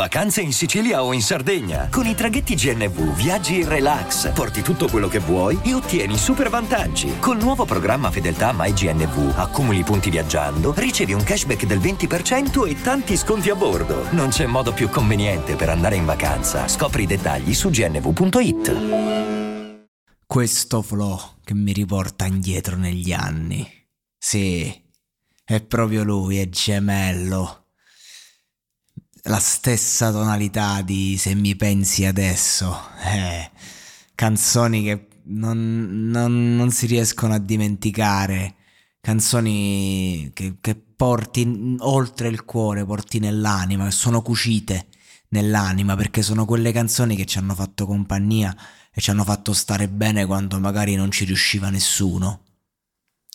Vacanze in Sicilia o in Sardegna. Con i traghetti GNV viaggi in relax, porti tutto quello che vuoi e ottieni super vantaggi. Col nuovo programma Fedeltà MyGNV accumuli punti viaggiando, ricevi un cashback del 20% e tanti sconti a bordo. Non c'è modo più conveniente per andare in vacanza. Scopri i dettagli su gnv.it. Questo flow che mi riporta indietro negli anni. Sì, è proprio lui, è gemello la stessa tonalità di Se mi pensi adesso. Eh, canzoni che non, non, non, si riescono a dimenticare. Canzoni che, che porti oltre il cuore, porti nell'anima, che sono cucite nell'anima, perché sono quelle canzoni che ci hanno fatto compagnia e ci hanno fatto stare bene quando magari non ci riusciva nessuno.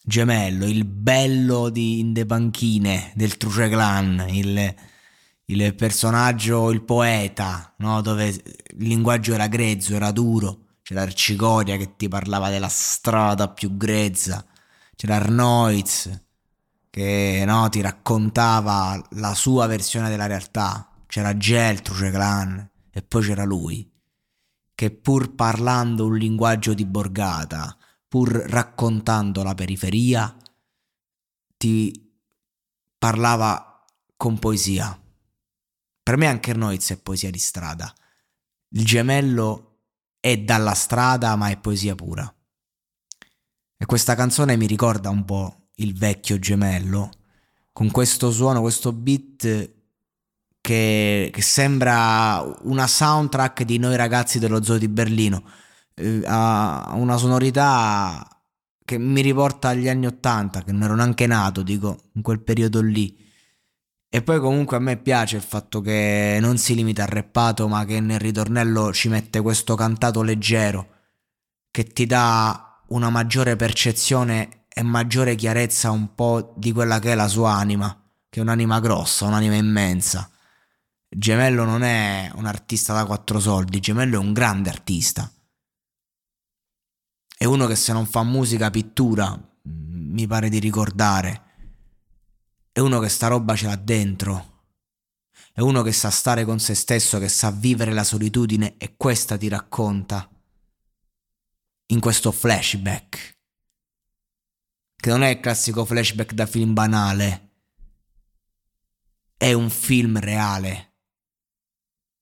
Gemello, il bello di In the Banchine del Truce Clan, il il personaggio, il poeta, no? dove il linguaggio era grezzo, era duro, c'era Arcicoria che ti parlava della strada più grezza, c'era Arnoiz che no, ti raccontava la sua versione della realtà, c'era Geltruce Clan e poi c'era lui, che pur parlando un linguaggio di borgata, pur raccontando la periferia, ti parlava con poesia per me anche Noiz è poesia di strada. Il gemello è dalla strada ma è poesia pura. E questa canzone mi ricorda un po' il vecchio gemello, con questo suono, questo beat che, che sembra una soundtrack di noi ragazzi dello zoo di Berlino. Eh, ha una sonorità che mi riporta agli anni Ottanta, che non ero neanche nato, dico, in quel periodo lì e poi comunque a me piace il fatto che non si limita al rappato, ma che nel ritornello ci mette questo cantato leggero, che ti dà una maggiore percezione e maggiore chiarezza un po' di quella che è la sua anima, che è un'anima grossa, un'anima immensa. Gemello non è un artista da quattro soldi, Gemello è un grande artista. È uno che se non fa musica, pittura, mi pare di ricordare è uno che sta roba ce l'ha dentro. È uno che sa stare con se stesso, che sa vivere la solitudine e questa ti racconta in questo flashback. Che non è il classico flashback da film banale. È un film reale.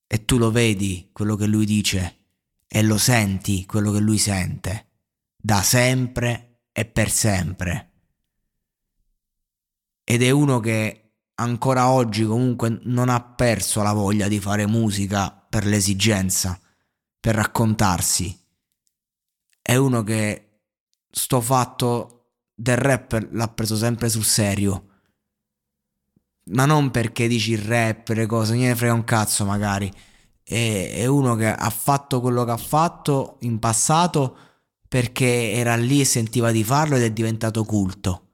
E tu lo vedi quello che lui dice e lo senti quello che lui sente. Da sempre e per sempre ed è uno che ancora oggi comunque non ha perso la voglia di fare musica per l'esigenza, per raccontarsi. È uno che sto fatto del rap l'ha preso sempre sul serio. Ma non perché dici il rap, le cose, gliene frega un cazzo magari. È, è uno che ha fatto quello che ha fatto in passato perché era lì e sentiva di farlo ed è diventato culto.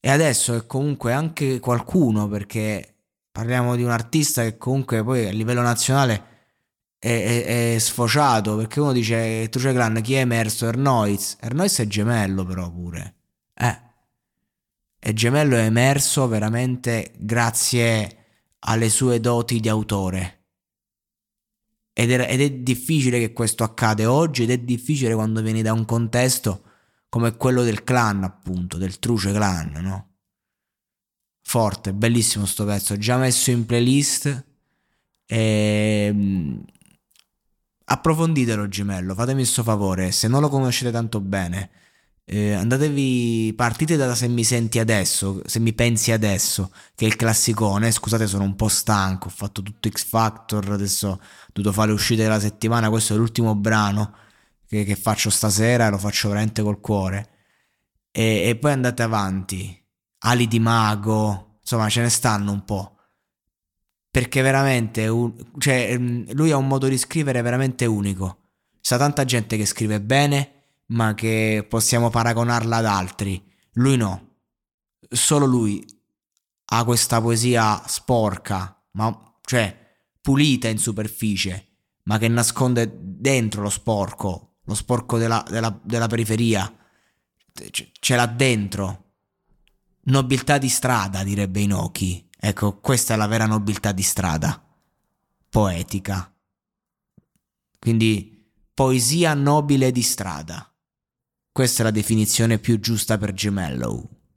E adesso è comunque anche qualcuno, perché parliamo di un artista che comunque poi a livello nazionale è, è, è sfociato, perché uno dice tu c'è Clan, chi è emerso? Ernoiz. Ernoiz è gemello però pure. Eh. E gemello è emerso veramente grazie alle sue doti di autore. Ed è, ed è difficile che questo accade oggi ed è difficile quando vieni da un contesto come quello del clan, appunto, del Truce Clan, no? Forte, bellissimo sto pezzo, già messo in playlist. E... Ehm, approfonditelo gemello, fatemi questo favore, se non lo conoscete tanto bene, eh, andatevi, partite da Se mi senti adesso, Se mi pensi adesso, che è il classicone, scusate sono un po' stanco, ho fatto tutto X Factor, adesso ho dovuto fare le uscite della settimana, questo è l'ultimo brano, che, che faccio stasera e lo faccio veramente col cuore. E, e poi andate avanti. Ali di mago, insomma ce ne stanno un po'. Perché veramente, un, cioè, ehm, lui ha un modo di scrivere veramente unico. Sa tanta gente che scrive bene, ma che possiamo paragonarla ad altri. Lui no. Solo lui ha questa poesia sporca, ma cioè pulita in superficie, ma che nasconde dentro lo sporco lo sporco della, della, della periferia, ce l'ha dentro. Nobiltà di strada, direbbe Inoki. Ecco, questa è la vera nobiltà di strada. poetica. Quindi poesia nobile di strada. Questa è la definizione più giusta per Gemello.